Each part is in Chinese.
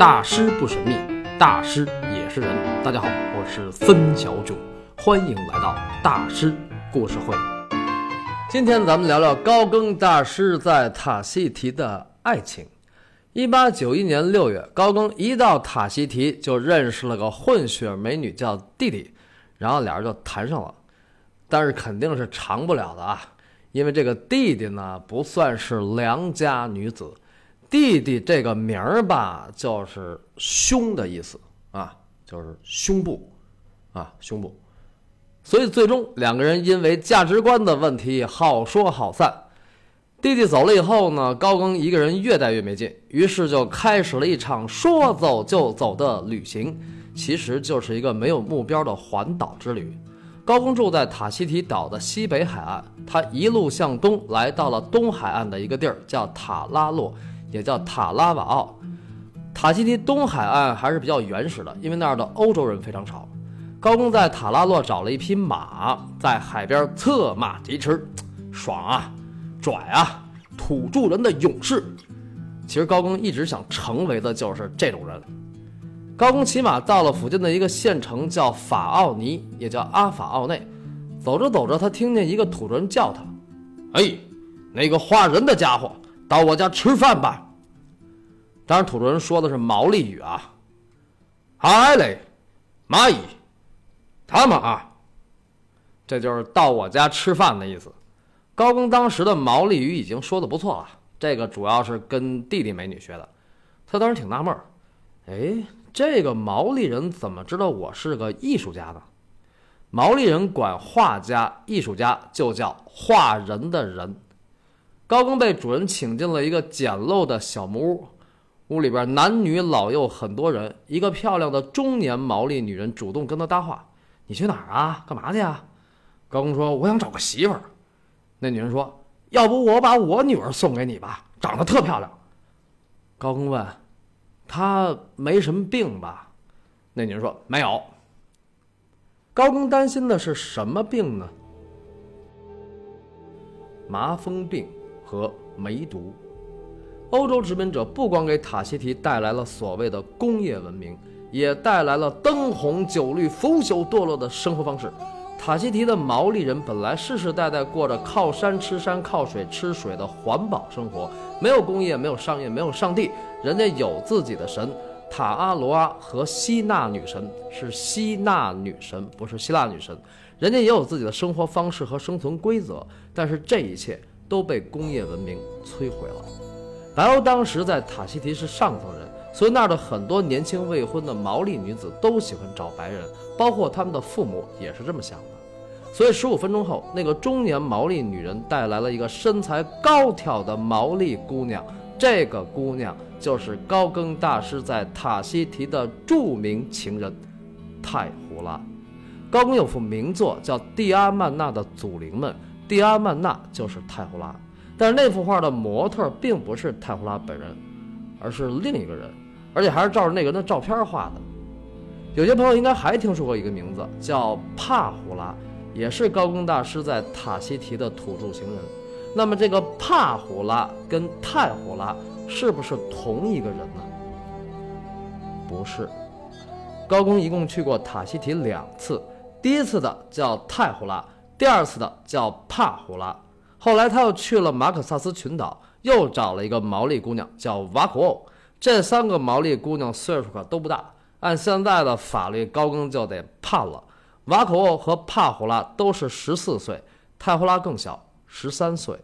大师不神秘，大师也是人。大家好，我是孙小九，欢迎来到大师故事会。今天咱们聊聊高更大师在塔希提的爱情。一八九一年六月，高更一到塔希提就认识了个混血美女，叫弟弟，然后俩人就谈上了。但是肯定是长不了的啊，因为这个弟弟呢不算是良家女子。弟弟这个名儿吧，就是胸的意思啊，就是胸部，啊胸部，所以最终两个人因为价值观的问题好说好散。弟弟走了以后呢，高更一个人越待越没劲，于是就开始了一场说走就走的旅行，其实就是一个没有目标的环岛之旅。高更住在塔希提岛的西北海岸，他一路向东来到了东海岸的一个地儿，叫塔拉洛。也叫塔拉瓦奥，塔希提东海岸还是比较原始的，因为那儿的欧洲人非常少。高更在塔拉洛找了一匹马，在海边策马疾驰，爽啊，拽啊，土著人的勇士。其实高更一直想成为的就是这种人。高更骑马到了附近的一个县城，叫法奥尼，也叫阿法奥内。走着走着，他听见一个土著人叫他：“哎，那个画人的家伙。”到我家吃饭吧。当然，土著人说的是毛利语啊。嗨嘞，蚂蚁，他们啊，这就是到我家吃饭的意思。高更当时的毛利语已经说的不错了，这个主要是跟弟弟美女学的。他当时挺纳闷儿，哎，这个毛利人怎么知道我是个艺术家呢？毛利人管画家、艺术家就叫画人的人。高更被主人请进了一个简陋的小木屋，屋里边男女老幼很多人。一个漂亮的中年毛利女人主动跟他搭话：“你去哪儿啊？干嘛去啊？”高更说：“我想找个媳妇儿。”那女人说：“要不我把我女儿送给你吧，长得特漂亮。”高更问：“她没什么病吧？”那女人说：“没有。”高更担心的是什么病呢？麻风病。和梅毒，欧洲殖民者不光给塔希提带来了所谓的工业文明，也带来了灯红酒绿、腐朽堕落的生活方式。塔希提的毛利人本来世世代代过着靠山吃山、靠水吃水的环保生活，没有工业，没有商业，没有上帝，人家有自己的神塔阿罗阿和希纳女神，是希纳女神，不是希腊女神。人家也有自己的生活方式和生存规则，但是这一切。都被工业文明摧毁了。白欧当时在塔希提是上层人，所以那儿的很多年轻未婚的毛利女子都喜欢找白人，包括他们的父母也是这么想的。所以十五分钟后，那个中年毛利女人带来了一个身材高挑的毛利姑娘，这个姑娘就是高更大师在塔希提的著名情人泰胡拉。高更有幅名作叫《蒂阿曼娜的祖灵们》。蒂阿曼娜就是泰胡拉，但是那幅画的模特并不是泰胡拉本人，而是另一个人，而且还是照着那个人的照片画的。有些朋友应该还听说过一个名字叫帕胡拉，也是高更大师在塔希提的土著情人。那么这个帕胡拉跟泰胡拉是不是同一个人呢？不是。高更一共去过塔希提两次，第一次的叫泰胡拉。第二次的叫帕胡拉，后来他又去了马可萨斯群岛，又找了一个毛利姑娘叫瓦库欧。这三个毛利姑娘岁数可都不大，按现在的法律，高更就得判了。瓦库欧和帕胡拉都是十四岁，泰胡拉更小，十三岁。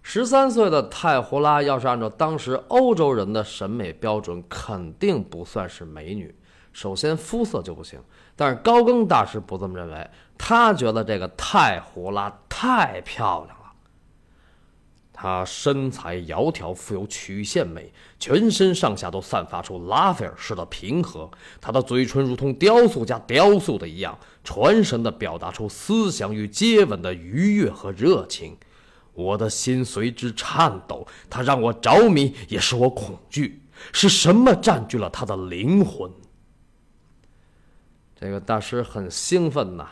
十三岁的泰胡拉，要是按照当时欧洲人的审美标准，肯定不算是美女。首先肤色就不行，但是高更大师不这么认为，他觉得这个太胡拉太漂亮了。她身材窈窕，富有曲线美，全身上下都散发出拉斐尔式的平和。她的嘴唇如同雕塑家雕塑的一样，传神地表达出思想与接吻的愉悦和热情。我的心随之颤抖，她让我着迷，也使我恐惧。是什么占据了她的灵魂？这个大师很兴奋呐，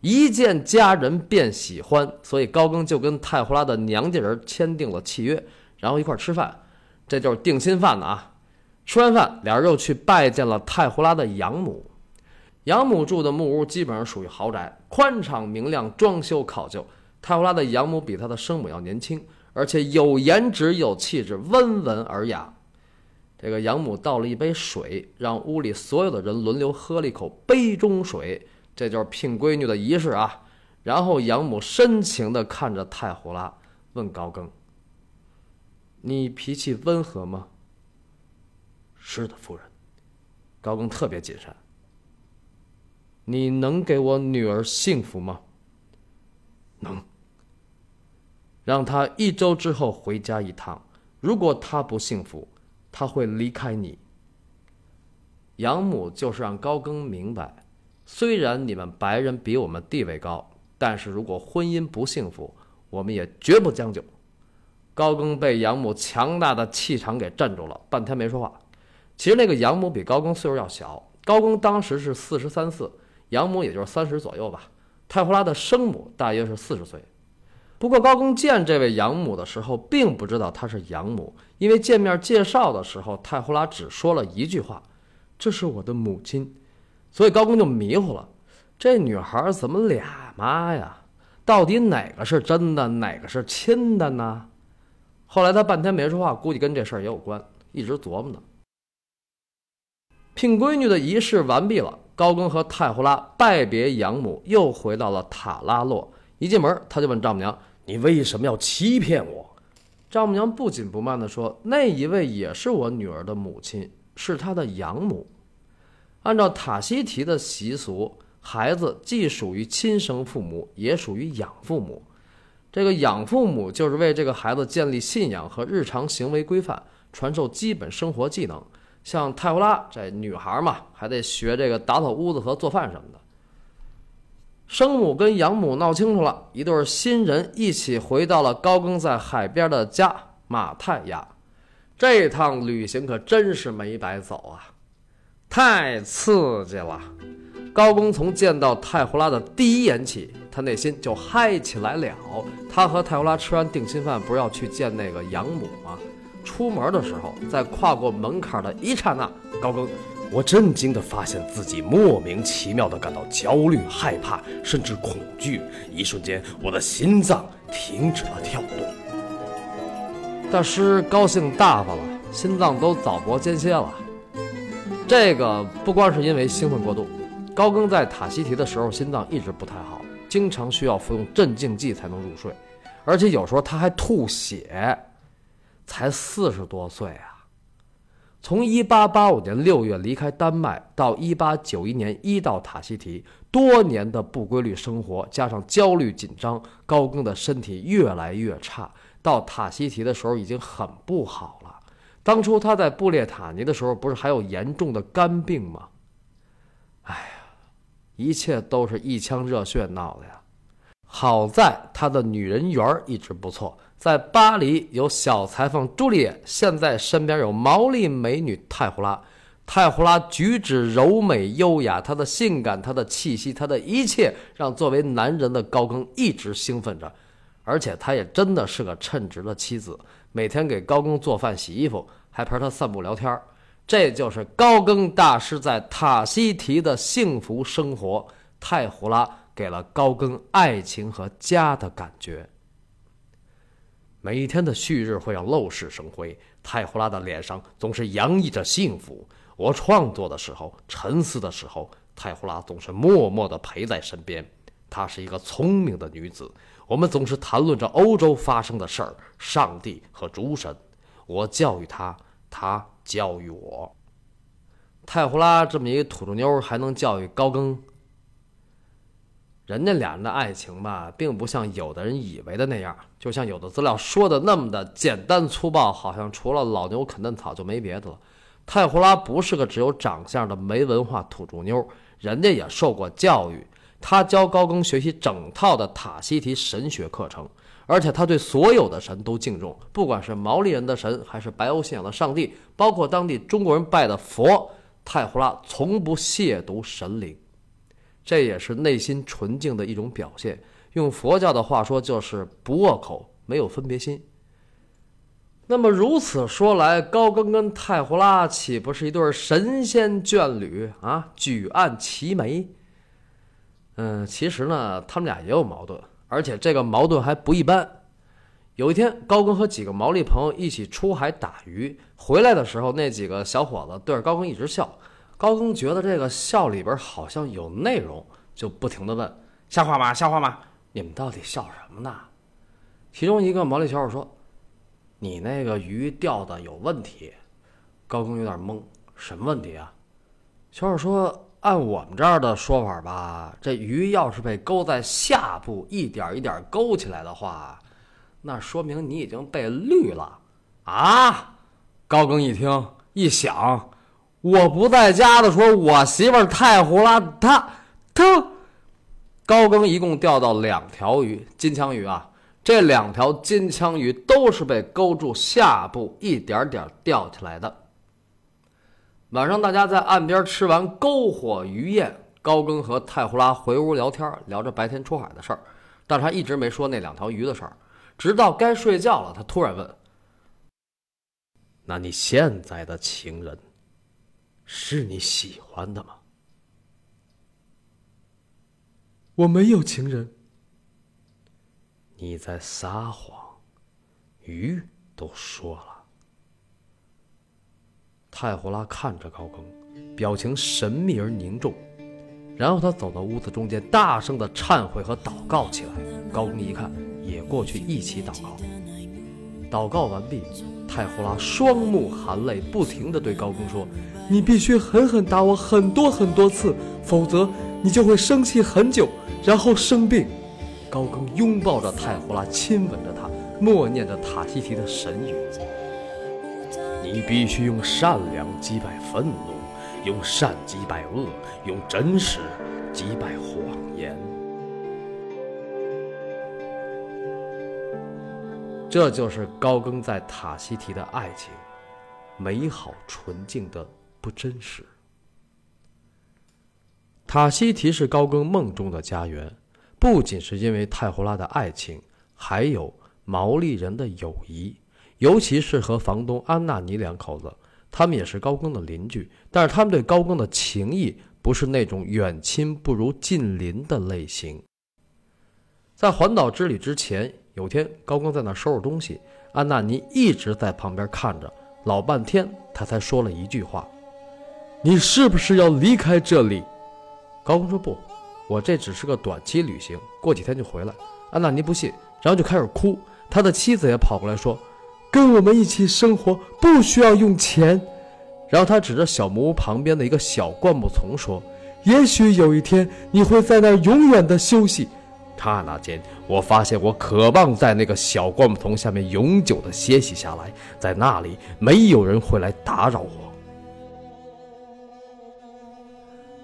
一见佳人便喜欢，所以高更就跟泰胡拉的娘家人签订了契约，然后一块吃饭，这就是定亲饭的啊。吃完饭，俩人又去拜见了太胡拉的养母。养母住的木屋基本上属于豪宅，宽敞明亮，装修考究。太胡拉的养母比他的生母要年轻，而且有颜值有气质，温文尔雅。这个养母倒了一杯水，让屋里所有的人轮流喝了一口杯中水，这就是聘闺女的仪式啊。然后养母深情地看着太胡拉，问高更：“你脾气温和吗？”“是的，夫人。”高更特别谨慎。“你能给我女儿幸福吗？”“能。”“让她一周之后回家一趟，如果她不幸福，他会离开你。”养母就是让高更明白，虽然你们白人比我们地位高。但是如果婚姻不幸福，我们也绝不将就。高更被养母强大的气场给镇住了，半天没说话。其实那个养母比高更岁数要小，高更当时是四十三四，养母也就是三十左右吧。太胡拉的生母大约是四十岁。不过高更见这位养母的时候，并不知道她是养母，因为见面介绍的时候，太胡拉只说了一句话：“这是我的母亲。”所以高更就迷糊了。这女孩怎么俩妈呀？到底哪个是真的，哪个是亲的呢？后来他半天没说话，估计跟这事儿也有关，一直琢磨呢。聘闺女的仪式完毕了，高更和太胡拉拜别养母，又回到了塔拉洛。一进门，他就问丈母娘：“你为什么要欺骗我？”丈母娘不紧不慢地说：“那一位也是我女儿的母亲，是她的养母。按照塔西提的习俗。”孩子既属于亲生父母，也属于养父母。这个养父母就是为这个孩子建立信仰和日常行为规范，传授基本生活技能。像泰胡拉这女孩嘛，还得学这个打扫屋子和做饭什么的。生母跟养母闹清楚了，一对新人一起回到了高更在海边的家马太亚。这趟旅行可真是没白走啊，太刺激了！高更从见到太胡拉的第一眼起，他内心就嗨起来了。他和太胡拉吃完定心饭，不是要去见那个养母吗？出门的时候，在跨过门槛的一刹那，高更，我震惊地发现自己莫名其妙地感到焦虑、害怕，甚至恐惧。一瞬间，我的心脏停止了跳动。大师高兴大发了，心脏都早搏间歇了。这个不光是因为兴奋过度。高更在塔西提的时候，心脏一直不太好，经常需要服用镇静剂才能入睡，而且有时候他还吐血。才四十多岁啊！从1885年6月离开丹麦到1891年一到塔西提，多年的不规律生活加上焦虑紧张，高更的身体越来越差。到塔西提的时候已经很不好了。当初他在布列塔尼的时候，不是还有严重的肝病吗？哎呀。一切都是一腔热血闹的呀！好在他的女人缘一直不错，在巴黎有小裁缝朱丽叶，现在身边有毛利美女泰胡拉。泰胡拉举止柔美优雅，她的性感，她的气息，她的一切，让作为男人的高更一直兴奋着。而且她也真的是个称职的妻子，每天给高更做饭、洗衣服，还陪他散步聊天儿。这就是高更大师在塔西提的幸福生活。太胡拉给了高更爱情和家的感觉。每天的旭日会让陋室生辉，太胡拉的脸上总是洋溢着幸福。我创作的时候，沉思的时候，太胡拉总是默默地陪在身边。她是一个聪明的女子。我们总是谈论着欧洲发生的事儿，上帝和诸神。我教育她，她。教育我，太胡拉这么一个土著妞还能教育高更？人家俩人的爱情吧，并不像有的人以为的那样，就像有的资料说的那么的简单粗暴，好像除了老牛啃嫩草就没别的了。泰胡拉不是个只有长相的没文化土著妞，人家也受过教育，她教高更学习整套的塔西提神学课程。而且他对所有的神都敬重，不管是毛利人的神，还是白欧信仰的上帝，包括当地中国人拜的佛，泰胡拉从不亵渎神灵，这也是内心纯净的一种表现。用佛教的话说，就是不握口，没有分别心。那么如此说来，高更跟太胡拉岂不是一对神仙眷侣啊？举案齐眉。嗯，其实呢，他们俩也有矛盾，而且这个矛盾还不一般。有一天，高更和几个毛利朋友一起出海打鱼，回来的时候，那几个小伙子对着高更一直笑。高更觉得这个笑里边好像有内容，就不停的问：“笑话吗？笑话吗？你们到底笑什么呢？”其中一个毛利小伙说：“你那个鱼钓的有问题。”高更有点懵：“什么问题啊？”小伙说：“按我们这儿的说法吧，这鱼要是被勾在下部，一点一点勾起来的话。”那说明你已经被绿了，啊！高更一听一想，我不在家的时候，我媳妇儿太胡拉，她她。高更一共钓到两条鱼，金枪鱼啊，这两条金枪鱼都是被勾住下部，一点点钓起来的。晚上大家在岸边吃完篝火鱼宴，高更和太胡拉回屋聊天，聊着白天出海的事儿，但他一直没说那两条鱼的事儿。直到该睡觉了，他突然问：“那你现在的情人是你喜欢的吗？”“我没有情人。”“你在撒谎，鱼都说了。”太胡拉看着高更，表情神秘而凝重，然后他走到屋子中间，大声的忏悔和祷告起来。高更一看。也过去一起祷告。祷告完毕，太胡拉双目含泪，不停地对高更说：“你必须狠狠打我很多很多次，否则你就会生气很久，然后生病。”高更拥抱着太胡拉，亲吻着他，默念着塔西提的神语：“你必须用善良击败愤怒，用善击败恶，用真实击败谎言。”这就是高更在塔西提的爱情，美好纯净的不真实。塔西提是高更梦中的家园，不仅是因为泰胡拉的爱情，还有毛利人的友谊，尤其是和房东安纳尼两口子，他们也是高更的邻居，但是他们对高更的情谊不是那种远亲不如近邻的类型。在环岛之旅之前。有天，高更在那收拾东西，安娜妮一直在旁边看着，老半天，他才说了一句话：“你是不是要离开这里？”高更说：“不，我这只是个短期旅行，过几天就回来。”安娜妮不信，然后就开始哭。他的妻子也跑过来说：“跟我们一起生活不需要用钱。”然后他指着小木屋旁边的一个小灌木丛说：“也许有一天你会在那儿永远的休息。”刹那间，我发现我渴望在那个小灌木丛下面永久的歇息下来，在那里没有人会来打扰我。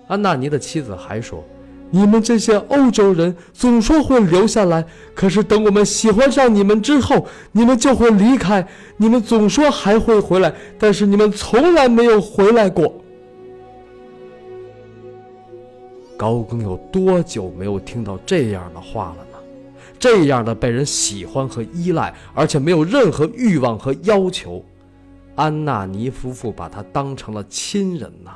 安娜尼的妻子还说：“你们这些欧洲人总说会留下来，可是等我们喜欢上你们之后，你们就会离开。你们总说还会回来，但是你们从来没有回来过。”高更有多久没有听到这样的话了呢？这样的被人喜欢和依赖，而且没有任何欲望和要求，安娜尼夫妇把他当成了亲人呐。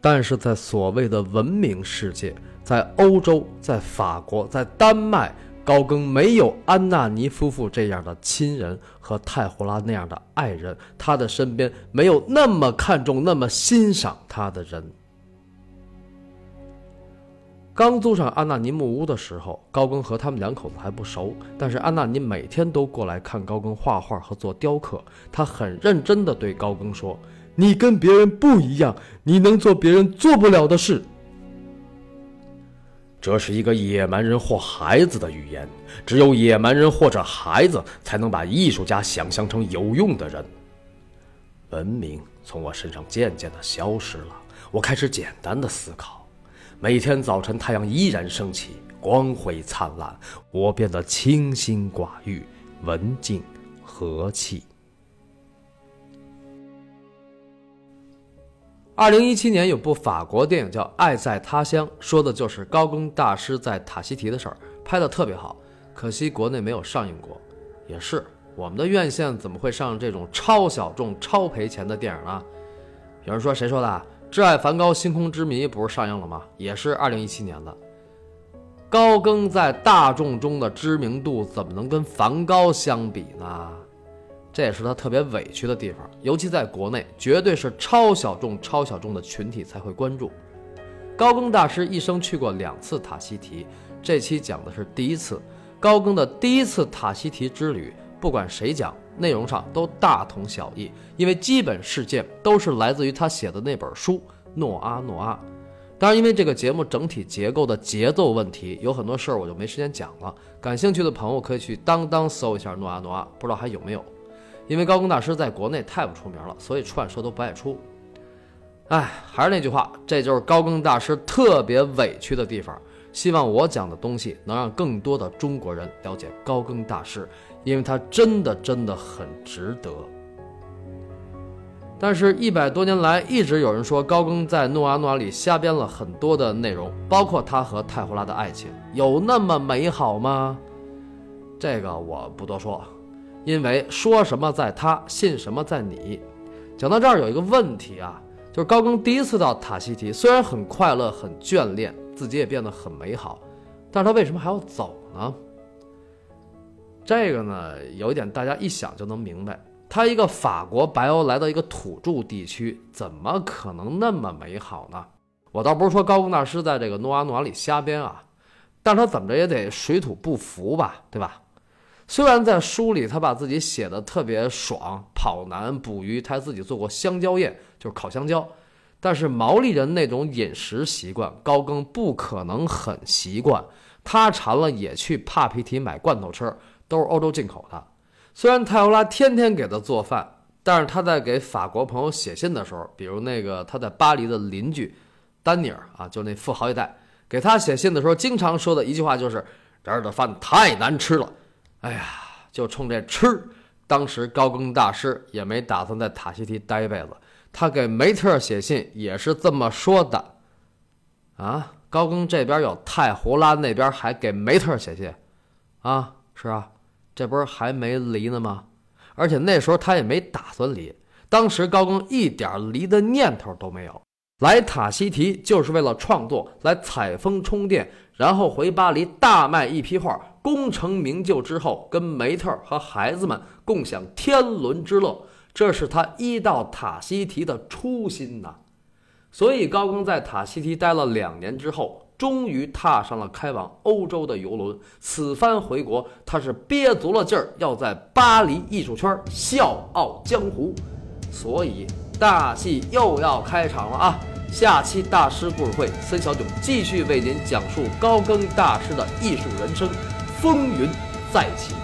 但是在所谓的文明世界，在欧洲，在法国，在丹麦。高更没有安娜尼夫妇这样的亲人和泰胡拉那样的爱人，他的身边没有那么看重、那么欣赏他的人。刚租上安娜尼木屋的时候，高更和他们两口子还不熟，但是安娜尼每天都过来看高更画画和做雕刻。他很认真地对高更说：“你跟别人不一样，你能做别人做不了的事。”这是一个野蛮人或孩子的语言，只有野蛮人或者孩子才能把艺术家想象成有用的人。文明从我身上渐渐地消失了，我开始简单的思考。每天早晨，太阳依然升起，光辉灿烂，我变得清心寡欲、文静、和气。二零一七年有部法国电影叫《爱在他乡》，说的就是高更大师在塔希提的事儿，拍的特别好，可惜国内没有上映过。也是，我们的院线怎么会上这种超小众、超赔钱的电影呢？有人说谁说的？《挚爱梵高：星空之谜》不是上映了吗？也是二零一七年的。高更在大众中的知名度怎么能跟梵高相比呢？这也是他特别委屈的地方，尤其在国内，绝对是超小众、超小众的群体才会关注。高更大师一生去过两次塔希提，这期讲的是第一次。高更的第一次塔希提之旅，不管谁讲，内容上都大同小异，因为基本事件都是来自于他写的那本书《诺阿诺阿》。当然，因为这个节目整体结构的节奏问题，有很多事儿我就没时间讲了。感兴趣的朋友可以去当当搜一下《诺阿诺阿》，不知道还有没有。因为高更大师在国内太不出名了，所以出版社都不爱出。哎，还是那句话，这就是高更大师特别委屈的地方。希望我讲的东西能让更多的中国人了解高更大师，因为他真的真的很值得。但是，一百多年来一直有人说高更在《诺阿诺阿》里瞎编了很多的内容，包括他和泰胡拉的爱情，有那么美好吗？这个我不多说，因为说什么在他，信什么在你。讲到这儿有一个问题啊，就是高更第一次到塔希提，虽然很快乐、很眷恋。自己也变得很美好，但是他为什么还要走呢？这个呢，有一点大家一想就能明白，他一个法国白欧来到一个土著地区，怎么可能那么美好呢？我倒不是说高更大师在这个诺阿诺阿里瞎编啊，但是他怎么着也得水土不服吧，对吧？虽然在书里他把自己写的特别爽，跑男捕鱼，他自己做过香蕉宴，就是烤香蕉。但是毛利人那种饮食习惯，高更不可能很习惯。他馋了也去帕皮提买罐头吃，都是欧洲进口的。虽然泰欧拉天天给他做饭，但是他在给法国朋友写信的时候，比如那个他在巴黎的邻居丹尼尔啊，就那富豪一代，给他写信的时候，经常说的一句话就是：“这儿的饭太难吃了。”哎呀，就冲这吃，当时高更大师也没打算在塔希提待一辈子。他给梅特写信也是这么说的，啊，高更这边有太胡拉，那边还给梅特写信，啊，是啊，这不是还没离呢吗？而且那时候他也没打算离，当时高更一点离的念头都没有，来塔希提就是为了创作，来采风充电，然后回巴黎大卖一批画，功成名就之后，跟梅特和孩子们共享天伦之乐。这是他一到塔希提的初心呐，所以高更在塔希提待了两年之后，终于踏上了开往欧洲的游轮。此番回国，他是憋足了劲儿，要在巴黎艺术圈笑傲江湖。所以大戏又要开场了啊！下期大师故事会，孙小囧继续为您讲述高更大师的艺术人生，风云再起。